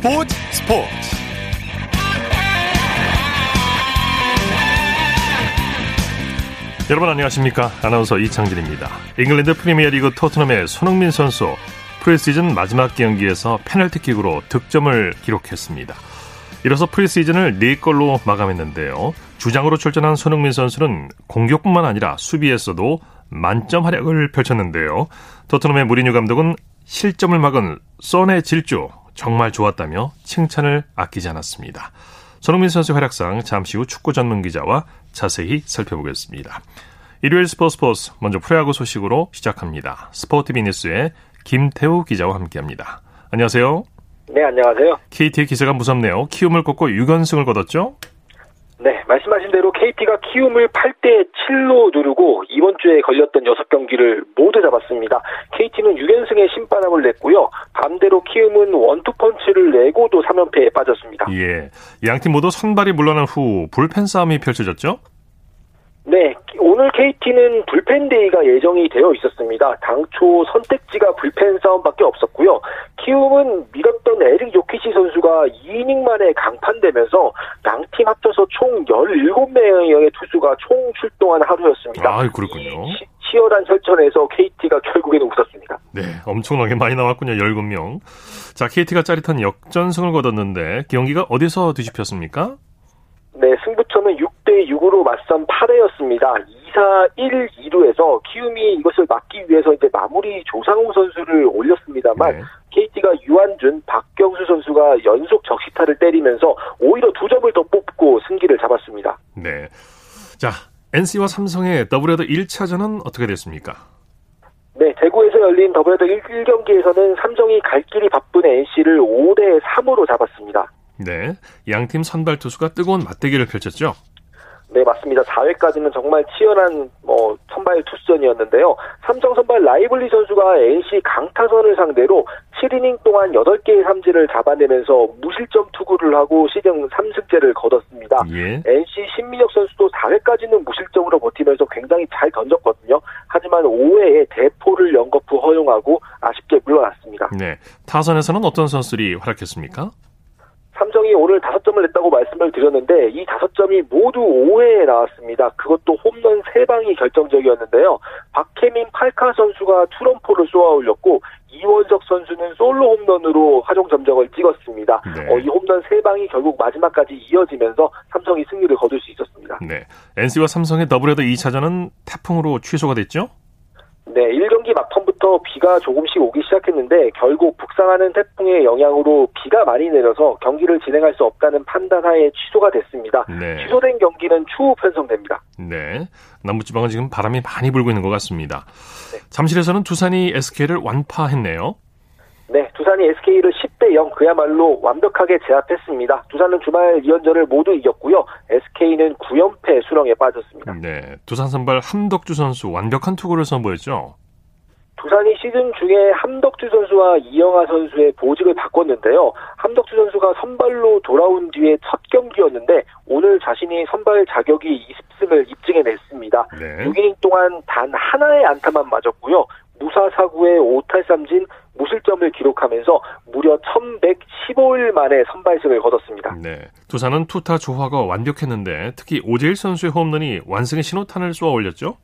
스포츠 스포츠. 여러분 안녕하십니까? 아나운서 이창진입니다. 잉글랜드 프리미어리그 토트넘의 손흥민 선수 프리시즌 마지막 경기에서 페널티킥으로 득점을 기록했습니다. 이로써 프리시즌을 4골로 마감했는데요. 주장으로 출전한 손흥민 선수는 공격뿐만 아니라 수비에서도 만점 활약을 펼쳤는데요. 토트넘의 무리뉴 감독은 실점을 막은 썬의 질주 정말 좋았다며 칭찬을 아끼지 않았습니다. 손흥민 선수 활약상 잠시 후 축구 전문 기자와 자세히 살펴보겠습니다. 일요일 스포츠 스포츠 먼저 프로야구 소식으로 시작합니다. 스포티비 뉴스의 김태우 기자와 함께합니다. 안녕하세요. 네, 안녕하세요. KT의 기세가 무섭네요. 키움을 꺾고 6연승을 거뒀죠? 네, 말씀하신 대로 KT가 키움을 8대 7로 누르고 이번 주에 걸렸던 6경기를 모두 잡았습니다. KT는 6연승의 신바람을 냈고요. 반대로 키움은 원투펀치를 내고도 3연패에 빠졌습니다. 예. 양팀 모두 선발이 물러난 후 불펜 싸움이 펼쳐졌죠? 네, 오늘 KT는 불펜 데이가 예정이 되어 있었습니다. 당초 선택지가 불펜 싸움밖에 없었고요. 키움은 믿었던 에릭 요키시 선수가 2이닝 만에 강판되면서 양팀 합쳐서 총 17명의 투수가 총 출동한 하루였습니다. 아, 그렇군요. 치, 치열한 혈전에서 KT가 결국에는 웃었습니다. 네, 엄청나게 많이 나왔군요. 17명. 자, KT가 짜릿한 역전승을 거뒀는데 경기가 어디서 뒤집혔습니까? 네, 승부처는 6대 6으로 맞선 8회였습니다. 2사 1, 2루에서 키움이 이것을 막기 위해서 이제 마무리 조상우 선수를 올렸습니다만 네. KT가 유한준, 박경수 선수가 연속 적시타를 때리면서 오히려 두 점을 더 뽑고 승기를 잡았습니다. 네. 자, NC와 삼성의 더블헤더 1차전은 어떻게 됐습니까? 네, 대구에서 열린 더블헤더 1경기에서는 삼성이 갈 길이 바쁜 NC를 5대 3으로 잡았습니다. 네. 양팀 선발 투수가 뜨거운 맞대결을 펼쳤죠? 네, 맞습니다. 4회까지는 정말 치열한 뭐 선발 투수전이었는데요. 삼성 선발 라이블리 선수가 NC 강타선을 상대로 7이닝 동안 8개의 삼진을 잡아내면서 무실점 투구를 하고 시즌 3승째를 거뒀습니다. 예. NC 신민혁 선수도 4회까지는 무실점으로 버티면서 굉장히 잘 던졌거든요. 하지만 5회에 대포를 연거푸 허용하고 아쉽게 물러났습니다. 네. 타선에서는 어떤 선수들이 활약했습니까? 삼성이 오늘 다섯 점을 냈다고 말씀을 드렸는데 이 다섯 점이 모두 5회에 나왔습니다. 그것도 홈런 3방이 결정적이었는데요. 박혜민 팔카 선수가 투런포를 쏘아 올렸고 이원석 선수는 솔로 홈런으로 하종 점적을 찍었습니다. 네. 어, 이 홈런 3방이 결국 마지막까지 이어지면서 삼성이 승리를 거둘 수 있었습니다. 네. NC와 삼성의 더블헤더 2차전은 태풍으로 취소가 됐죠? 네, 1경기 막판부터 비가 조금씩 오기 시작했는데 결국 북상하는 태풍의 영향으로 비가 많이 내려서 경기를 진행할 수 없다는 판단하에 취소가 됐습니다. 네. 취소된 경기는 추후 편성됩니다. 네. 남부지방은 지금 바람이 많이 불고 있는 것 같습니다. 네. 잠실에서는 두산이 SK를 완파했네요. 네, 두산이 SK를 10대 0 그야말로 완벽하게 제압했습니다. 두산은 주말 2연전을 모두 이겼고요. SK는 9연패 수렁에 빠졌습니다. 네. 두산 선발 함덕주 선수 완벽한 투구를 선보였죠? 두산이 시즌 중에 함덕주 선수와 이영하 선수의 보직을 바꿨는데요. 함덕주 선수가 선발로 돌아온 뒤에 첫 경기였는데 오늘 자신이 선발 자격이 20승을 입증해냈습니다. 네. 6이닝 동안 단 하나의 안타만 맞았고요. 무사 사구에 5탈 삼진 무실점을 기록하면서 무려 1115일 만에 선발승을 거뒀습니다. 네. 두산은 투타 조화가 완벽했는데 특히 오재일 선수의 홈런이 완승의 신호탄을 쏘아 올렸죠?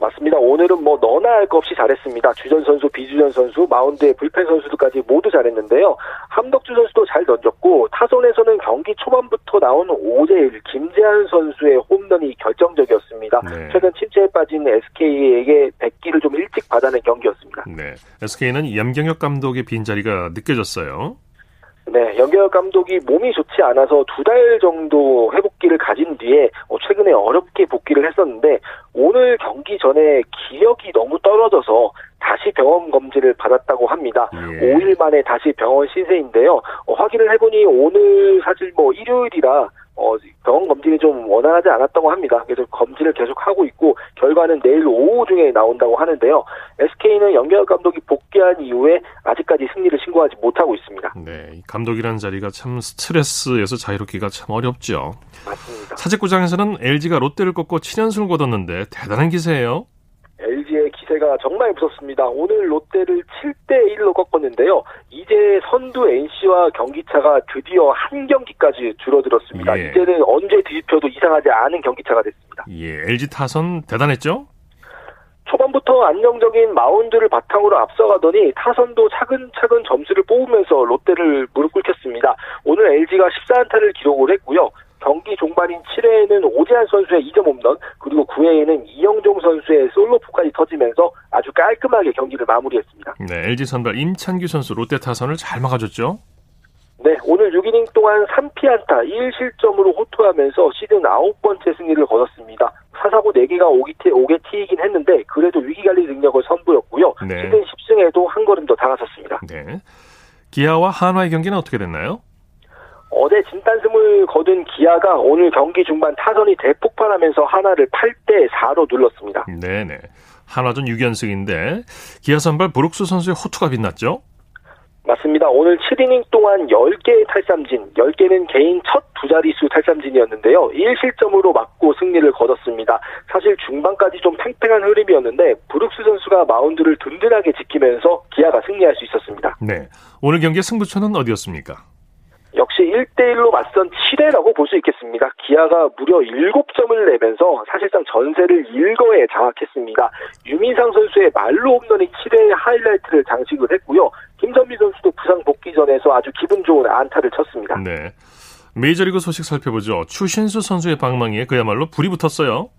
맞습니다. 오늘은 뭐 너나 할 것 없이 잘했습니다. 주전 선수, 비주전 선수, 마운드의 불펜 선수들까지 모두 잘했는데요. 함덕주 선수도 잘 던졌고 타선에서는 경기 초반부터 나온 오재일, 김재한 선수의 홈런이 결정적이었습니다. 네. 최근 침체에 빠진 SK에게 100기를 좀 일찍 받아낸 경기였습니다. 네. SK는 염경엽 감독의 빈자리가 느껴졌어요. 네, 연결 감독이 몸이 좋지 않아서 두 달 정도 회복기를 가진 뒤에 어, 최근에 어렵게 복귀를 했었는데 오늘 경기 전에 기력이 너무 떨어져서 다시 병원 검진을 받았다고 합니다. 예. 5일 만에 다시 병원 신세인데요. 어, 확인을 해보니 오늘 사실 뭐 일요일이라 어, 병원 검진이 좀 원활하지 않았다고 합니다. 그래서 검진을 계속 하고 있고 결과는 내일 오후 중에 나온다고 하는데요. SK는 연결 감독이 복귀한 이후에 아직까지 승리를 신고하지 못하고 있습니다. 네. 이 감독이라는 자리가 참 스트레스에서 자유롭기가 참 어렵죠. 맞습니다. 사직구장에서는 LG가 롯데를 꺾고 7연승을 거뒀는데 대단한 기세예요. 기세가 정말 무섭습니다. 오늘 롯데를 7대 1로 꺾었는데요. 이제 선두 NC와 경기차가 드디어 한 경기까지 줄어들었습니다. 예. 이제는 언제 뒤집혀도 이상하지 않은 경기차가 됐습니다. 예, LG 타선 대단했죠? 초반부터 안정적인 마운드를 바탕으로 앞서가더니 타선도 차근차근 점수를 뽑으면서 롯데를 무릎 꿇겠습니다. 오늘 LG가 14안타를 기록을 했고요. 경기 종반인 7회에는 오재한 선수의 2점 홈런 그리고 9회에는 이영종 선수의 솔로포까지 터지면서 아주 깔끔하게 경기를 마무리했습니다. 네, LG 선발 임찬규 선수 롯데 타선을 잘 막아줬죠. 네, 오늘 6이닝 동안 3피안타 1실점으로 호투하면서 시즌 9번째 승리를 거뒀습니다. 사사고 4개가 5개, 5개 튀긴 했는데 그래도 위기관리 능력을 선보였고요. 네. 시즌 10승에도 한 걸음 더 다가섰습니다. 네. 기아와 한화의 경기는 어떻게 됐나요? 어제 진단승을 거둔 기아가 오늘 경기 중반 타선이 대폭발하면서 하나를 8대 4로 눌렀습니다. 네네. 한화전 6연승인데 기아 선발 브룩스 선수의 호투가 빛났죠? 맞습니다. 오늘 7이닝 동안 10개의 탈삼진, 10개는 개인 첫 두 자릿수 탈삼진이었는데요. 1실점으로 맞고 승리를 거뒀습니다. 사실 중반까지 좀 팽팽한 흐름이었는데 브룩스 선수가 마운드를 든든하게 지키면서 기아가 승리할 수 있었습니다. 네. 오늘 경기의 승부처는 어디였습니까? 역시 1대1로 맞선 7회라고 볼 수 있겠습니다. 기아가 무려 7점을 내면서 사실상 전세를 1거에 장악했습니다. 유민상 선수의 말로 홈런이 7회 하이라이트를 장식을 했고요. 김선미 선수도 부상 복귀 전에서 아주 기분 좋은 안타를 쳤습니다. 네. 메이저리그 소식 살펴보죠. 추신수 선수의 방망이에 그야말로 불이 붙었어요.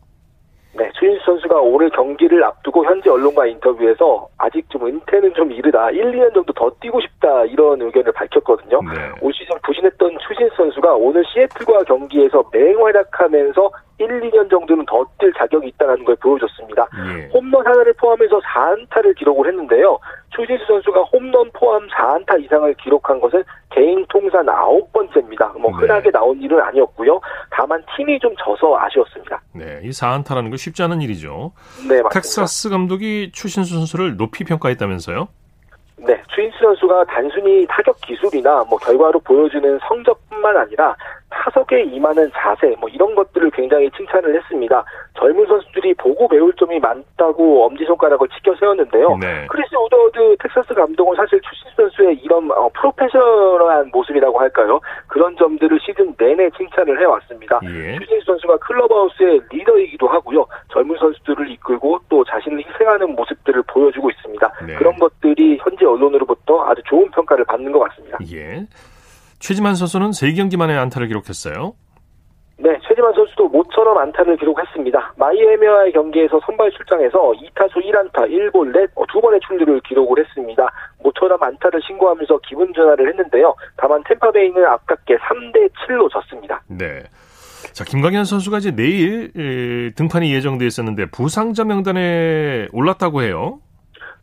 네, 선수가 오늘 경기를 앞두고 현지 언론과 인터뷰에서 아직 좀 은퇴는 좀 이르다. 1, 2년 정도 더 뛰고 싶다. 이런 의견을 밝혔거든요. 네. 올 시즌 부진했던 추신수 선수가 오늘 시애틀과 경기에서 맹활약하면서 1, 2년 정도는 더 뛸 자격이 있다는 걸 보여줬습니다. 예. 홈런 하나를 포함해서 4안타를 기록을 했는데요. 추신수 선수가 홈런 포함 4안타 이상을 기록한 것은 개인 통산 아홉 번째입니다. 뭐 네. 흔하게 나온 일은 아니었고요. 다만 팀이 좀 져서 아쉬웠습니다. 네, 이 4안타라는 거 쉽지 않은 일이죠. 네, 맞습니다. 텍사스 감독이 추신수 선수를 높이 평가했다면서요? 네, 추인수 선수가 단순히 타격 기술이나 뭐 결과로 보여주는 성적뿐만 아니라 타석에 임하는 자세 뭐 이런 것들을 굉장히 칭찬을 했습니다. 젊은 선수들이 보고 배울 점이 많다고 엄지손가락을 치켜 세웠는데요. 네. 크리스 우드워드 텍사스 감독은 사실 추신수 선수의 이런 어, 프로페셔널한 모습이라고 할까요? 그런 점들을 시즌 내내 칭찬을 해왔습니다. 예. 추신수 선수가 클럽하우스의 리더이기도 하고요. 젊은 선수들을 이끌고 또 자신을 희생하는 모습들을 보여주고 있습니다. 네. 그런 것들이 현지 언론으로부터 아주 좋은 평가를 받는 것 같습니다. 예. 최지만 선수는 3경기 만에 안타를 기록했어요. 네, 최지만 선수도 모처럼 안타를 기록했습니다. 마이애미와의 경기에서 선발 출장해서 2타수 1안타 1볼 넷 두 번의 출루를 기록을 했습니다. 모처럼 안타를 신고하면서 기분 전환을 했는데요. 다만 템파베이는 아깝게 3대 7로 졌습니다. 네. 자, 김광현 선수가 이제 내일 등판이 예정돼 있었는데 부상자 명단에 올랐다고 해요.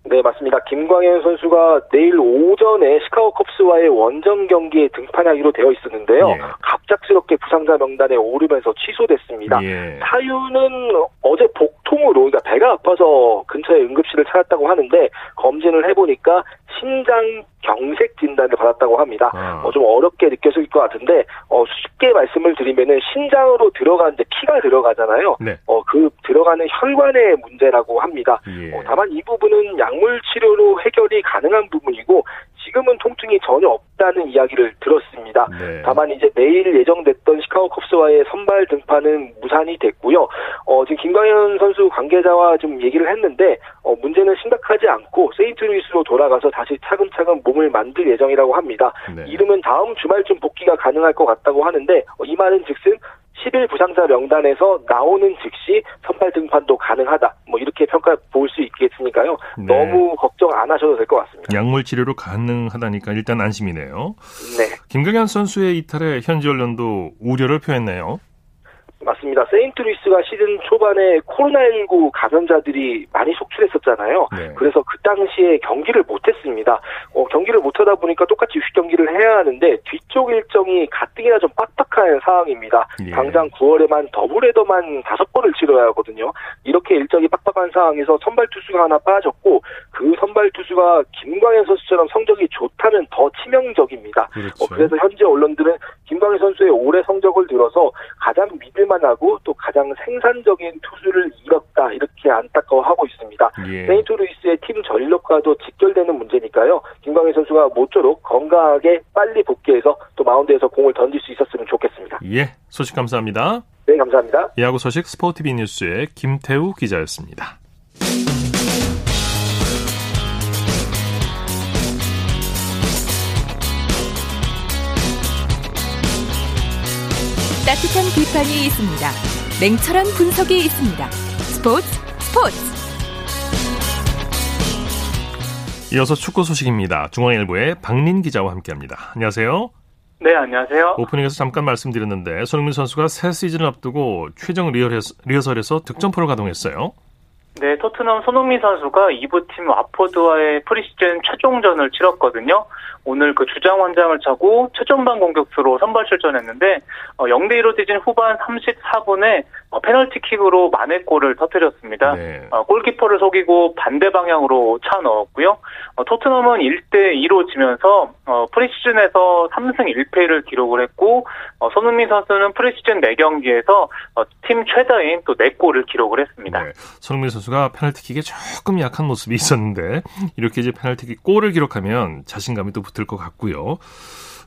네, 맞습니다. 김광현 선수가 내일 오전에 시카고 컵스와의 원정 경기에 등판하기로 되어 있었는데요. 예. 갑작스럽게 부상자 명단에 오르면서 취소됐습니다. 예. 사유는 어제 복통으로, 그러니까 배가 아파서 근처에 응급실을 찾았다고 하는데 검진을 해보니까 신장 경색 진단을 받았다고 합니다. 아. 어, 좀 어렵게 느껴질 것 같은데 어, 쉽게 말씀을 드리면은 신장으로 들어간 이제 피가 들어가잖아요. 네. 어, 그 들어가는 혈관의 문제라고 합니다. 예. 어, 다만 이 부분은 약물 치료로 해결이 가능한 부분이고 지금은 통증이 전혀 없다는 이야기를 들었습니다. 네. 다만 이제 내일 예정됐던 시카고 컵스와의 선발 등판은 무산이 됐고요. 어, 지금 김광현 선수 관계자와 좀 얘기를 했는데 어, 문제는 심각하지 않고 세인트루이스로 돌아가서 다시 차근차근 몸을 만들 예정이라고 합니다. 네. 이름은 다음 주말쯤 복귀가 가능할 것 같다고 하는데 어, 이 말은 즉슨 10일 부상자 명단에서 나오는 즉시 선발 등판도 가능하다. 뭐 이렇게 평가 볼 수 있겠으니까요. 네. 너무 걱정 안 하셔도 될 것 같습니다. 약물 치료로 가능하다니까 일단 안심이네요. 네. 김경현 선수의 이탈에 현지 언론도 우려를 표했네요. 맞습니다. 세인트루이스가 시즌 초반에 코로나19 감염자들이 많이 속출했었잖아요. 네. 그래서 그 당시에 경기를 못했습니다. 어, 경기를 못하다 보니까 똑같이 휴식 경기를 해야 하는데 뒤쪽 일정이 가뜩이나 좀 빡빡한 상황입니다. 예. 당장 9월에만 더블헤더만 다섯 번을 치러야 하거든요. 이렇게 일정이 빡빡 한 상황에서 선발 투수가 하나 빠졌고 그 선발 투수가 김광현 선수처럼 성적이 좋다면 더 치명적입니다. 그렇죠. 어, 그래서 현지 언론들은 김광현 선수의 올해 성적을 들어서 가장 믿을 만 무난하고 또 가장 생산적인 투수를 잃었다 이렇게 안타까워하고 있습니다. 예. 세인트 루이스의 팀 전력과도 직결되는 문제니까요. 김광현 선수가 모쪼록 건강하게 빨리 복귀해서 또 마운드에서 공을 던질 수 있었으면 좋겠습니다. 예, 소식 감사합니다. 네, 감사합니다. 야구 소식 스포티비 뉴스의 김태우 기자였습니다. 따뜻한 비판이 있습니다. 냉철한 분석이 있습니다. 스포츠 스포츠. 이어서 축구 소식입니다. 중앙일보의 박민 기자와 함께합니다. 안녕하세요. 네, 안녕하세요. 오프닝에서 잠깐 말씀드렸는데 손흥민 선수가 새 시즌을 앞두고 최종 리허설에서 득점포를 가동했어요. 네, 토트넘 손흥민 선수가 2부 팀 와포드와의 프리시즌 최종전을 치렀거든요. 오늘 그 주장 원장을 차고 최전방 공격수로 선발 출전했는데 어, 0대 1로 뒤진 후반 34분에 어, 페널티킥으로 만회골을 터뜨렸습니다. 네. 어, 골키퍼를 속이고 반대 방향으로 차 넣었고요. 어, 토트넘은 1대 2로 지면서 어, 프리시즌에서 3승 1패를 기록을 했고 어, 손흥민 선수는 프리시즌 4경기에서 팀 최다인 또 4골을 기록을 했습니다. 네. 손흥민 선수가 페널티킥에 조금 약한 모습이 있었는데 이렇게 이제 페널티킥 골을 기록하면 자신감이 또 붙을 것 같고요.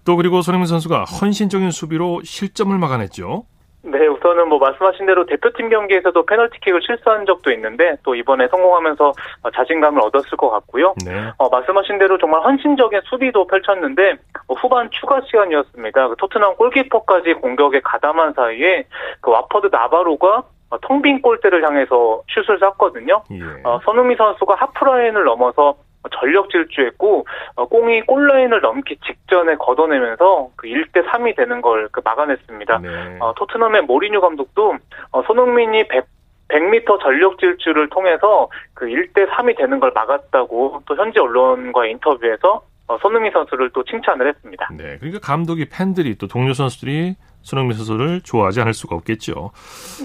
또 그리고 손흥민 선수가 헌신적인 수비로 실점을 막아냈죠. 네, 우선은 뭐 말씀하신 대로 대표팀 경기에서도 페널티킥을 실수한 적도 있는데 또 이번에 성공하면서 자신감을 얻었을 것 같고요. 네. 어, 말씀하신 대로 정말 헌신적인 수비도 펼쳤는데 어, 후반 추가 시간이었습니다. 그 토트넘 골키퍼까지 공격에 가담한 사이에 그 와퍼드 나바로가 어, 텅빈 골대를 향해서 슛을 쐈거든요. 예. 어, 손흥민 선수가 하프라인을 넘어서 전력 질주했고 어, 공이 골라인을 넘기 직전에 걷어내면서 그 1대 3이 되는 걸 그 막아냈습니다. 네. 어, 토트넘의 모리뉴 감독도 어, 손흥민이 100 100m 전력 질주를 통해서 그 1대 3이 되는 걸 막았다고 또 현지 언론과 인터뷰에서 어, 손흥민 선수를 또 칭찬을 했습니다. 네, 그러니까 감독이 팬들이 또 동료 선수들이 손흥민 선수를 좋아하지 않을 수가 없겠죠.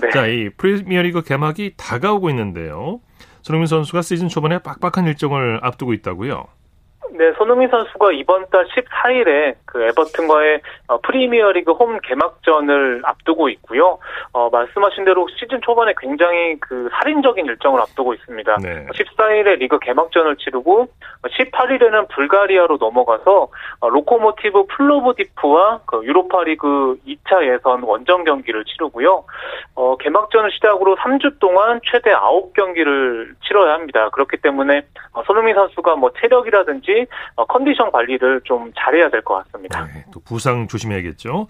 네. 자, 이 프리미어리그 개막이 다가오고 있는데요. 손흥민 선수가 시즌 초반에 빡빡한 일정을 앞두고 있다고요. 네, 손흥민 선수가 이번 달 14일에 그 에버튼과의 어, 프리미어리그 홈 개막전을 앞두고 있고요. 어, 말씀하신 대로 시즌 초반에 굉장히 그 살인적인 일정을 앞두고 있습니다. 네. 14일에 리그 개막전을 치르고 18일에는 불가리아로 넘어가서 어, 로코모티브 플로브디프와 그 유로파리그 2차 예선 원정 경기를 치르고요. 어, 개막전을 시작으로 3주 동안 최대 9경기를 치러야 합니다. 그렇기 때문에 어, 손흥민 선수가 뭐 체력이라든지 어, 컨디션 관리를 좀 잘해야 될 것 같습니다. 네, 또 부상 조심해야겠죠.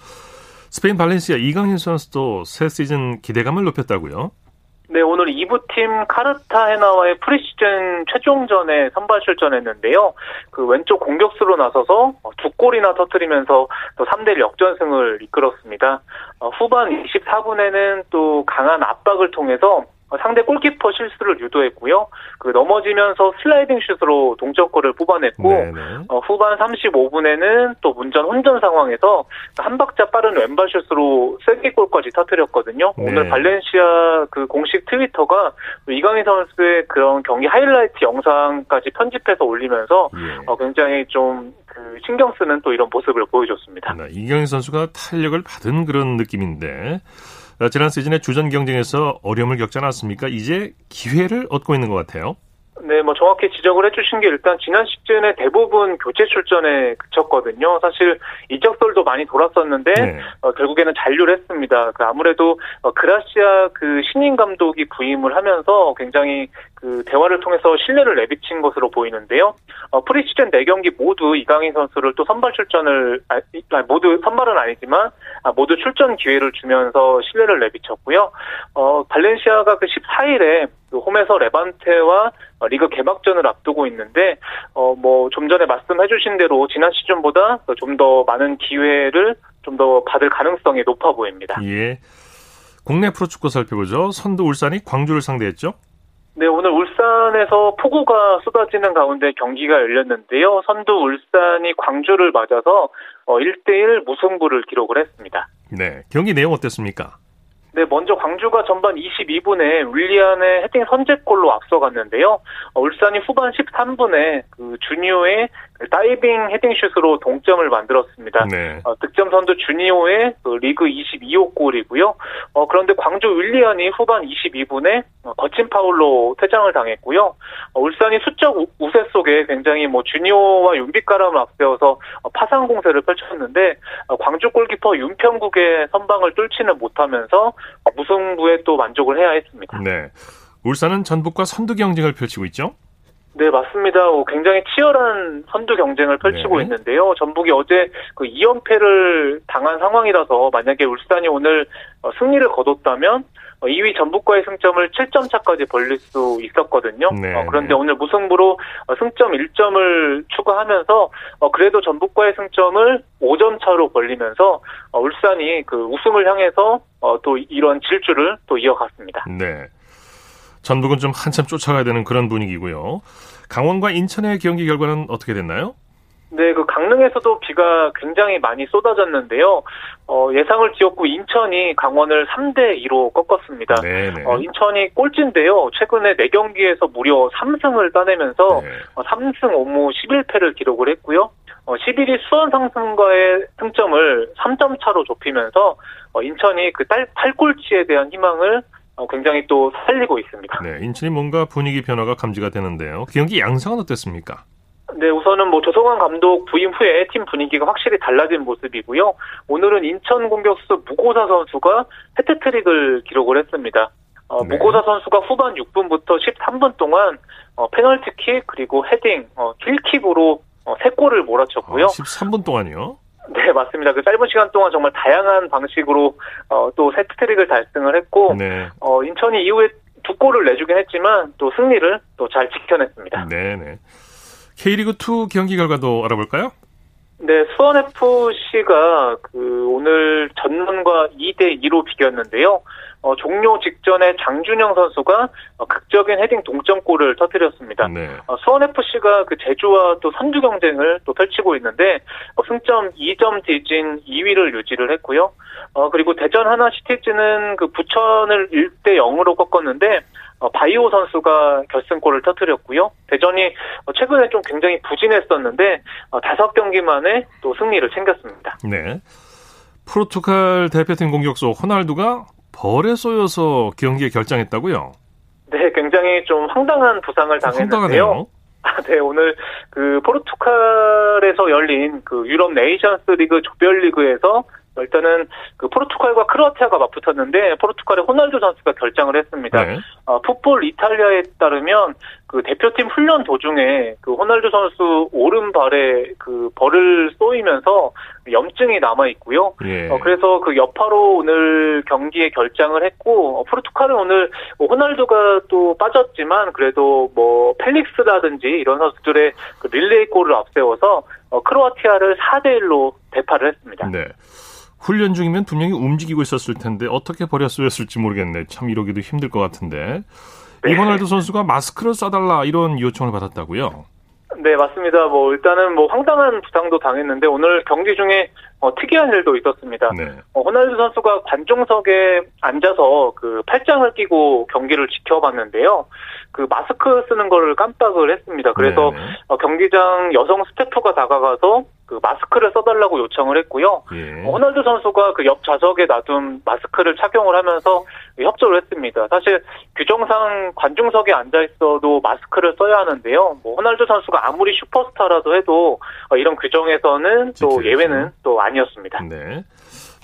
스페인 발렌시아 이강인 선수도 새 시즌 기대감을 높였다고요? 네, 오늘 2부 팀 카르타헤나와의 프리시즌 최종전에 선발 출전했는데요. 그 왼쪽 공격수로 나서서 두 골이나 터뜨리면서 또 3대1 역전승을 이끌었습니다. 어, 후반 24분에는 또 강한 압박을 통해서 어, 상대 골키퍼 실수를 유도했고요. 그 넘어지면서 슬라이딩 슛으로 동점골을 뽑아냈고 어, 후반 35분에는 또 문전 혼전 상황에서 한 박자 빠른 왼발 슛으로 쐐기골까지 터뜨렸거든요. 네. 오늘 발렌시아 그 공식 트위터가 이강인 선수의 그런 경기 하이라이트 영상까지 편집해서 올리면서 예. 어, 굉장히 좀 그 신경 쓰는 또 이런 모습을 보여줬습니다. 네, 이강인 선수가 탄력을 받은 그런 느낌인데 어, 지난 시즌에 주전 경쟁에서 어려움을 겪지 않았습니까? 이제 기회를 얻고 있는 것 같아요. 네, 뭐 정확히 지적을 해주신 게 일단 지난 시즌에 대부분 교체 출전에 그쳤거든요. 사실 이적설도 많이 돌았었는데 네. 어, 결국에는 잔류를 했습니다. 그 아무래도 어, 그라시아 그 신인 감독이 부임을 하면서 굉장히 그 대화를 통해서 신뢰를 내비친 것으로 보이는데요. 어, 프리시즌 4경기 모두 이강인 선수를 또 선발 출전을 아, 모두 선발은 아니지만 아, 모두 출전 기회를 주면서 신뢰를 내비쳤고요. 어, 발렌시아가 그 14일에 그 홈에서 레반테와 리그 개막전을 앞두고 있는데 어 뭐 좀 전에 말씀해주신 대로 지난 시즌보다 좀 더 많은 기회를 좀 더 받을 가능성이 높아 보입니다. 예. 국내 프로축구 살펴보죠. 선두 울산이 광주를 상대했죠. 네, 오늘 울산에서 폭우가 쏟아지는 가운데 경기가 열렸는데요. 선두 울산이 광주를 맞아서 1대1 어, 무승부를 기록을 했습니다. 네, 경기 내용 어땠습니까? 네, 먼저 광주가 전반 22분에 윌리안의 헤딩 선제골로 앞서갔는데요. 어, 울산이 후반 13분에 그 주니오의 다이빙 헤딩슛으로 동점을 만들었습니다. 네. 어, 득점 선두 주니오의 그 리그 22호 골이고요. 어, 그런데 광주 윌리안이 후반 22분에 어, 거친 파울로 퇴장을 당했고요. 어, 울산이 수적 우세 속에 굉장히 뭐 주니오와 윤빛가람을 앞세워서 어, 파상 공세를 펼쳤는데 어, 광주 골키퍼 윤평국의 선방을 뚫지는 못하면서 무승부에 또 만족을 해야 했습니다. 네. 울산은 전북과 선두 경쟁을 펼치고 있죠? 네, 맞습니다. 굉장히 치열한 선두 경쟁을 펼치고 네. 있는데요. 전북이 어제 그 2연패를 당한 상황이라서 만약에 울산이 오늘 어, 승리를 거뒀다면 2위 어, 전북과의 승점을 7점 차까지 벌릴 수 있었거든요. 네. 어, 그런데 오늘 무승부로 승점 1점을 추가하면서 그래도 전북과의 승점을 5점 차로 벌리면서 울산이 그 우승을 향해서 또 이런 질주를 또 이어갔습니다. 네. 전북은 좀 한참 쫓아가야 되는 그런 분위기고요. 강원과 인천의 경기 결과는 어떻게 됐나요? 네, 그 강릉에서도 비가 굉장히 많이 쏟아졌는데요. 어, 예상을 뒤엎고 인천이 강원을 3대 2로 꺾었습니다. 네네. 어, 인천이 꼴찌인데요. 최근에 4경기에서 무려 3승을 따내면서 네. 어, 3승 5무 11패를 기록을 했고요. 어, 11위 수원 상승과의 승점을 3점 차로 좁히면서 어, 인천이 그 딸, 8골치에 대한 희망을 어, 굉장히 또 살리고 있습니다. 네, 인천이 뭔가 분위기 변화가 감지가 되는데요. 경기 양상은 어땠습니까? 네, 우선은 뭐 조성환 감독 부임 후에 팀 분위기가 확실히 달라진 모습이고요. 오늘은 인천 공격수 무고사 선수가 해트트릭을 기록을 했습니다. 어, 네. 무고사 선수가 후반 6분부터 13분 동안 어, 페널티킥 그리고 헤딩, 어, 킬킥으로 어, 3골을 몰아쳤고요. 아, 13분 동안이요? 네, 맞습니다. 그 짧은 시간 동안 정말 다양한 방식으로 어, 또 세트트릭을 달성을 했고 네. 어, 인천이 이후에 두 골을 내주긴 했지만 또 승리를 또 잘 지켜냈습니다. 네, 네. K리그 2 경기 결과도 알아볼까요? 네, 수원 FC가 그 오늘 전남과 2대 2로 비겼는데요. 어, 종료 직전에 장준영 선수가 어, 극적인 헤딩 동점골을 터뜨렸습니다. 네. 어, 수원 FC가 그 제주와 또 선두 경쟁을 또 펼치고 있는데 어, 승점 2점 뒤진 2위를 유지를 했고요. 어, 그리고 대전 하나 시티즈는 그 부천을 1대 0으로 꺾었는데 어, 바이오 선수가 결승골을 터뜨렸고요. 대전이 어, 최근에 좀 굉장히 부진했었는데 어, 다섯 경기 만에 또 승리를 챙겼습니다. 네. 포르투갈 대표팀 공격수 호날두가 벌에 쏘여서 경기에 결장했다고요? 네, 굉장히 좀 황당한 부상을 당했는데요. 아, 네, 오늘 그 포르투갈에서 열린 그 유럽 네이션스 리그 조별리그에서 일단은 그 포르투갈과 크로아티아가 맞붙었는데 포르투갈의 호날두 선수가 결장을 했습니다. 네. 어, 풋볼 이탈리아에 따르면 그 대표팀 훈련 도중에 그 호날두 선수 오른발에 그 벌을 쏘이면서 염증이 남아 있고요. 예. 어, 그래서 그 여파로 오늘 경기에 결장을 했고 어, 포르투갈은 오늘 뭐 호날두가 또 빠졌지만 그래도 뭐 펠릭스라든지 이런 선수들의 그 릴레이 골을 앞세워서 어, 크로아티아를 4대 1로 대파를 했습니다. 네. 훈련 중이면 분명히 움직이고 있었을 텐데 어떻게 버려 쏘였을지 모르겠네. 참 이러기도 힘들 것 같은데. 네. 이번에도 선수가 마스크를 써달라 이런 요청을 받았다고요? 네, 맞습니다. 뭐 일단은 뭐 황당한 부상도 당했는데 오늘 경기 중에 어, 특이한 일도 있었습니다. 네. 어, 호날두 선수가 관중석에 앉아서 그 팔짱을 끼고 경기를 지켜봤는데요. 그 마스크 쓰는 거를 깜빡을 했습니다. 그래서 어, 경기장 여성 스태프가 다가가서 그 마스크를 써달라고 요청을 했고요. 예. 어, 호날두 선수가 그 옆 좌석에 놔둔 마스크를 착용을 하면서 협조를 했습니다. 사실 규정상 관중석에 앉아 있어도 마스크를 써야 하는데요. 뭐 호날두 선수가 아무리 슈퍼스타라도 해도 어, 이런 규정에서는 또 예외는 또 아니었습니다. 네.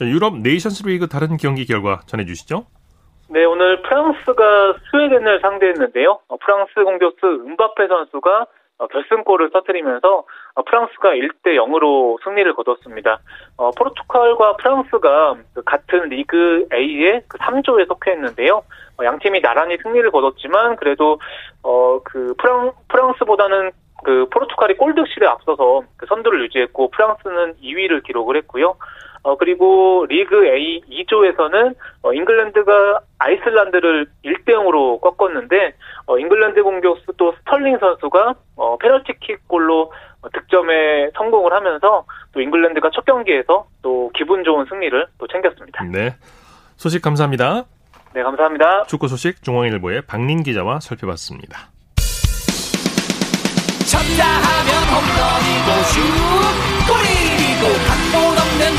유럽 네이션스 리그 다른 경기 결과 전해주시죠. 네, 오늘 프랑스가 스웨덴을 상대했는데요. 어, 프랑스 공격수 은바페 선수가 어, 결승골을 터뜨리면서 어, 프랑스가 1대 0으로 승리를 거뒀습니다. 어, 포르투갈과 프랑스가 그 같은 리그 A의 그 3조에 속해 있는데요. 어, 양 팀이 나란히 승리를 거뒀지만 그래도 어, 그 프랑 프랑스보다는 그 포르투갈이 골득실에 앞서서 그 선두를 유지했고 프랑스는 2위를 기록을 했고요. 어, 그리고 리그 A 2조에서는 어, 잉글랜드가 아이슬란드를 1대 0으로 꺾었는데 어, 잉글랜드 공격수 또 스털링 선수가 어, 페널티킥 골로 득점에 성공을 하면서 또 잉글랜드가 첫 경기에서 또 기분 좋은 승리를 또 챙겼습니다. 네. 소식 감사합니다. 네, 감사합니다. 축구 소식 중앙일보의 박린 기자와 살펴봤습니다. 쳤다 하면 홈런이고 슛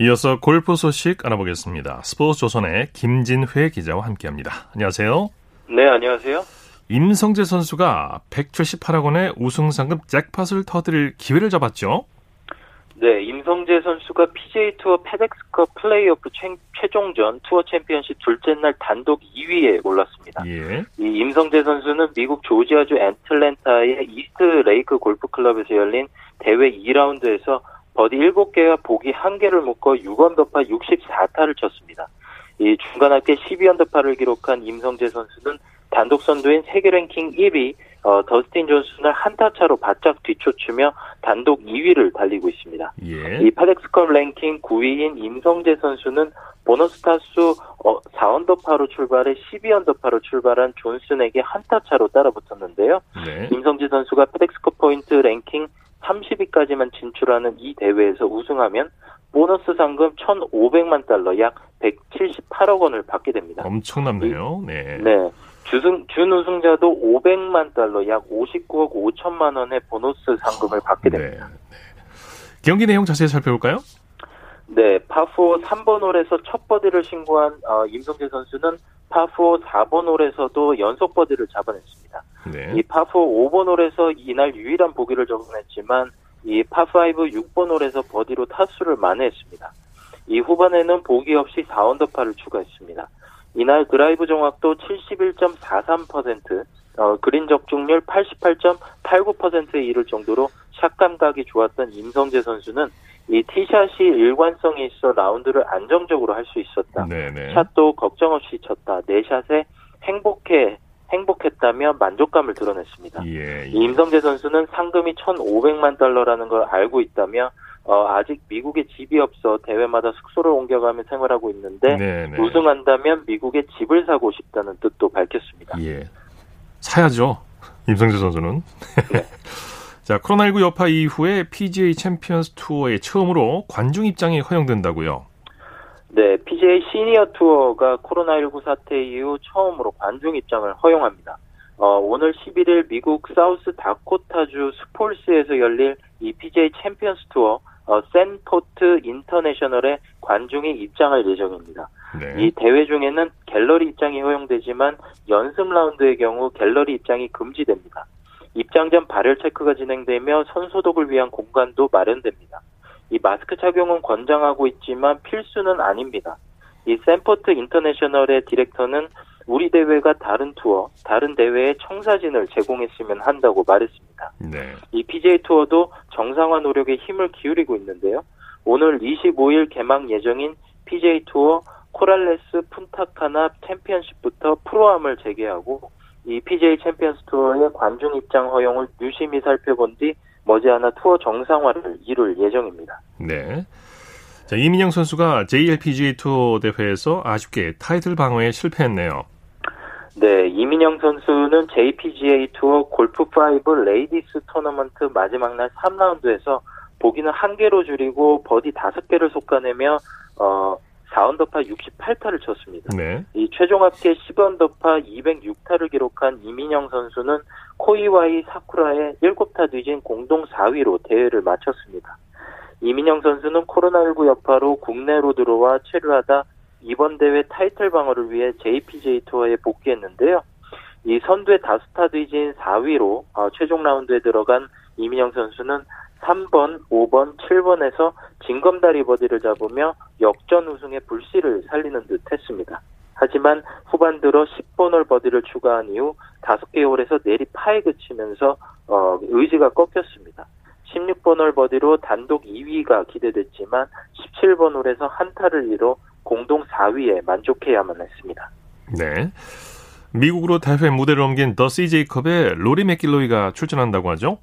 이어서 골프 소식 알아보겠습니다. 스포츠 조선의 김진회 기자와 함께합니다. 안녕하세요. 네, 안녕하세요. 임성재 선수가 178억 원의 우승 상금 잭팟을 터뜨릴 기회를 잡았죠. 네, 임성재 선수가 PGA 투어 페덱스컵 플레이오프 최, 최종전 투어 챔피언십 둘째 날 단독 2위에 올랐습니다. 예. 이 임성재 선수는 미국 조지아주 애틀랜타의 이스트 레이크 골프 클럽에서 열린 대회 2라운드에서 버디 7개와 보기 1개를 묶어 6언더파 64타를 쳤습니다. 이 중간 합계 12언더파를 기록한 임성재 선수는 단독 선두인 세계 랭킹 1위 어, 더스틴 존슨을 한타 차로 바짝 뒤쫓으며 단독 2위를 달리고 있습니다. 예. 이 페덱스컵 랭킹 9위인 임성재 선수는 보너스 타수 어, 4언더파로 출발해 12언더파로 출발한 존슨에게 한타 차로 따라붙었는데요. 네. 임성재 선수가 페덱스컵 포인트 랭킹 30위까지만 진출하는 이 대회에서 우승하면 보너스 상금 1,500만 달러 약 178억 원을 받게 됩니다. 엄청납네요. 네. 네. 주승, 준우승자도 500만 달러 약 59억 5천만 원의 보너스 상금을 받게 됩니다. 네. 경기 내용 자세히 살펴볼까요? 네, 파포 3번 홀에서 첫 버디를 신고한 어, 임성재 선수는 파포 4번 홀에서도 연속 버디를 잡아냈습니다. 네. 이 파4 5번 홀에서 이날 유일한 보기를 적어냈지만 이 파5 6번 홀에서 버디로 타수를 만회했습니다. 이 후반에는 보기 없이 4언더파를 추가했습니다. 이날 드라이브 정확도 71.43%, 어, 그린 적중률 88.89%에 이를 정도로 샷 감각이 좋았던 임성재 선수는 이 티샷이 일관성이 있어 라운드를 안정적으로 할 수 있었다. 네네. 샷도 걱정 없이 쳤다. 내 샷에 행복해 행복했다며 만족감을 드러냈습니다. 예, 예. 이 임성재 선수는 상금이 1,500만 달러라는 걸 알고 있다며 어, 아직 미국에 집이 없어 대회마다 숙소를 옮겨가며 생활하고 있는데 네네. 우승한다면 미국에 집을 사고 싶다는 뜻도 밝혔습니다. 예. 사야죠. 임성재 선수는. 네. 자, 코로나19 여파 이후에 PGA 챔피언스 투어에 처음으로 관중 입장이 허용된다고요. 네, PGA 시니어 투어가 코로나19 사태 이후 처음으로 관중 입장을 허용합니다. 어, 오는 11일 미국 사우스 다코타주 수폴스에서 열릴 이 PGA 챔피언스 투어 어, 샌포드 인터내셔널에 관중이 입장할 예정입니다. 네. 이 대회 중에는 갤러리 입장이 허용되지만 연습 라운드의 경우 갤러리 입장이 금지됩니다. 입장 전 발열 체크가 진행되며 손소독을 위한 공간도 마련됩니다. 이 마스크 착용은 권장하고 있지만 필수는 아닙니다. 이 샌포드 인터내셔널의 디렉터는 우리 대회가 다른 투어, 다른 대회의 청사진을 제공했으면 한다고 말했습니다. 네. 이 PGA 투어도 정상화 노력에 힘을 기울이고 있는데요. 오는 25일 개막 예정인 PGA 투어 코랄레스 푼타카나 챔피언십부터 프로암을 재개하고 이 PGA 챔피언스 투어의 관중 입장 허용을 유심히 살펴본 뒤 머지않아 투어 정상화를 이룰 예정입니다. 네. 자, 이민영 선수가 JLPGA 투어 대회에서 아쉽게 타이틀 방어에 실패했네요. 네, 이민영 선수는 JPGA 투어 골프5 레이디스 토너먼트 마지막 날 3라운드에서 보기는 한 개로 줄이고 버디 5개를 솎아내며 어 4언더파 68타를 쳤습니다. 네. 이 최종 합계 10언더파 206타를 기록한 이민영 선수는 코이와이 사쿠라의 7타 뒤진 공동 4위로 대회를 마쳤습니다. 이민영 선수는 코로나19 여파로 국내로 들어와 체류하다 이번 대회 타이틀 방어를 위해 JPJ 투어에 복귀했는데요. 이 선두의 다수타 뒤진 4위로 어, 최종 라운드에 들어간 이민영 선수는 3번, 5번, 7번에서 징검다리 버디를 잡으며 역전 우승의 불씨를 살리는 듯 했습니다. 하지만 후반 들어 10번 홀 버디를 추가한 이후 5개 홀에서 내리 파에 그치면서 어, 의지가 꺾였습니다. 16번 홀 버디로 단독 2위가 기대됐지만 17번 홀에서 한타를 잃어 공동 4위에 만족해야만 했습니다. 네. 미국으로 대회 무대를 옮긴 더 CJ컵에 로리 맥킬로이가 출전한다고 하죠?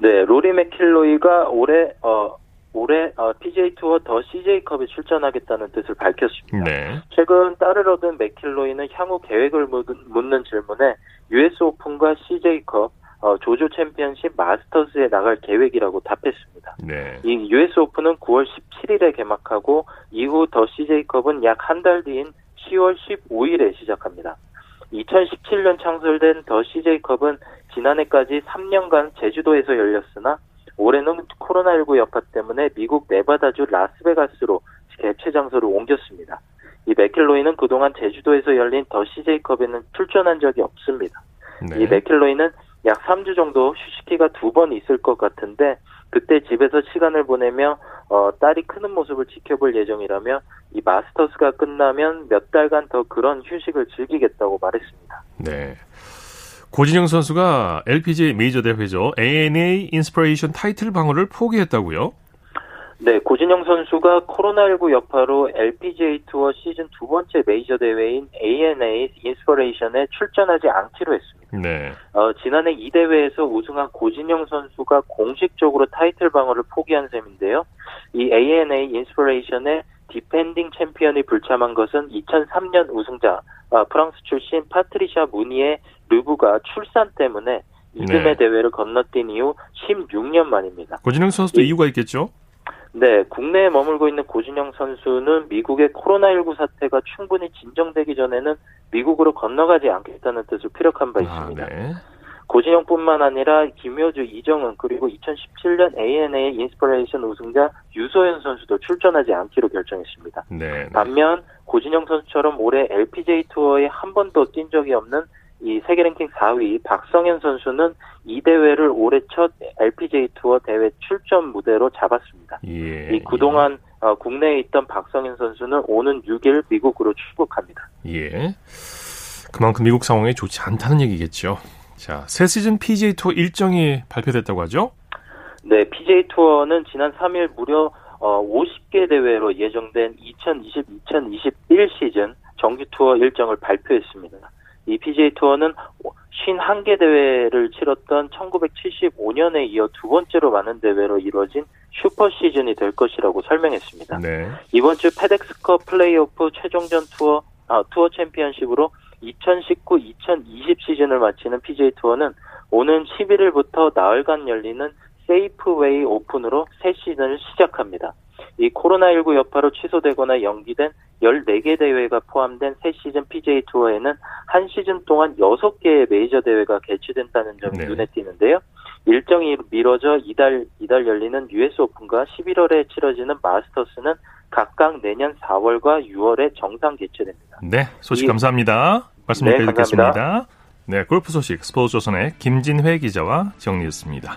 네, 로리 맥킬로이가 올해 어 올해 어, PGA 투어 더 CJ컵에 출전하겠다는 뜻을 밝혔습니다. 네. 최근 딸을 얻은 맥킬로이는 향후 계획을 묻는 질문에 US 오픈과 CJ컵, 어, 조조 챔피언십 마스터즈에 나갈 계획이라고 답했습니다. 네. 이 US 오픈은 9월 17일에 개막하고 이후 더 CJ컵은 약 한 달 뒤인 10월 15일에 시작합니다. 2017년 창설된 더 CJ컵은 지난해까지 3년간 제주도에서 열렸으나 올해는 코로나19 여파 때문에 미국 네바다주 라스베가스로 개최 장소를 옮겼습니다. 이 맥킬로이는 그동안 제주도에서 열린 더 CJ컵에는 출전한 적이 없습니다. 네. 이 맥킬로이는 약 3주 정도 휴식기가 두 번 있을 것 같은데 그때 집에서 시간을 보내며 어, 딸이 크는 모습을 지켜볼 예정이라며 이 마스터스가 끝나면 몇 달간 더 그런 휴식을 즐기겠다고 말했습니다. 네. 고진영 선수가 LPGA 메이저 대회죠. ANA 인스퍼레이션 타이틀 방어를 포기했다고요? 네, 고진영 선수가 코로나19 여파로 LPGA 투어 시즌 두 번째 메이저 대회인 ANA 인스퍼레이션에 출전하지 않기로 했습니다. 네. 어, 지난해 이 대회에서 우승한 고진영 선수가 공식적으로 타이틀 방어를 포기한 셈인데요. 이 ANA 인스퍼레이션의 디펜딩 챔피언이 불참한 것은 2003년 우승자 아, 프랑스 출신 파트리샤 므니에 르부가 출산 때문에 이듬해 네. 대회를 건너뛴 이후 16년 만입니다. 고진영 선수도 이, 이유가 있겠죠? 네, 국내에 머물고 있는 고진영 선수는 미국의 코로나19 사태가 충분히 진정되기 전에는 미국으로 건너가지 않겠다는 뜻을 피력한 바 있습니다. 아, 네. 고진영뿐만 아니라 김효주, 이정은 그리고 2017년 ANA 인스퍼레이션 우승자 유소연 선수도 출전하지 않기로 결정했습니다. 네, 네. 반면 고진영 선수처럼 올해 LPGA 투어에 한 번도 뛴 적이 없는 이 세계 랭킹 4위 박성현 선수는 이 대회를 올해 첫 LPGA 투어 대회 출전 무대로 잡았습니다. 예, 이 그동안 예. 어, 국내에 있던 박성현 선수는 오는 6일 미국으로 출국합니다. 예. 그만큼 미국 상황이 좋지 않다는 얘기겠죠. 자, 새 시즌 PGA 투어 일정이 발표됐다고 하죠? 네, PGA 투어는 지난 3일 무려 어, 50개 대회로 예정된 2020-2021 시즌 정규 투어 일정을 발표했습니다. 이 PGA 투어는 51개 대회를 치렀던 1975년에 이어 두 번째로 많은 대회로 이루어진 슈퍼 시즌이 될 것이라고 설명했습니다. 네. 이번 주 페덱스컵 플레이오프 최종전 투어 아, 투어 챔피언십으로 2019-2020 시즌을 마치는 PGA 투어는 오는 11일부터 나흘간 열리는 세이프웨이 오픈으로 새 시즌을 시작합니다. 이 코로나19 여파로 취소되거나 연기된 14개 대회가 포함된 새 시즌 PGA 투어에는 한 시즌 동안 6개의 메이저 대회가 개최된다는 점이 네. 눈에 띄는데요. 일정이 미뤄져 이달 이달 열리는 US 오픈과 11월에 치러지는 마스터스는 각각 내년 4월과 6월에 정상 개최됩니다. 네, 소식 감사합니다. 말씀 네, 여기까지 듣겠습니다. 네, 골프 소식 스포츠 조선의 김진회 기자와 정리했습니다.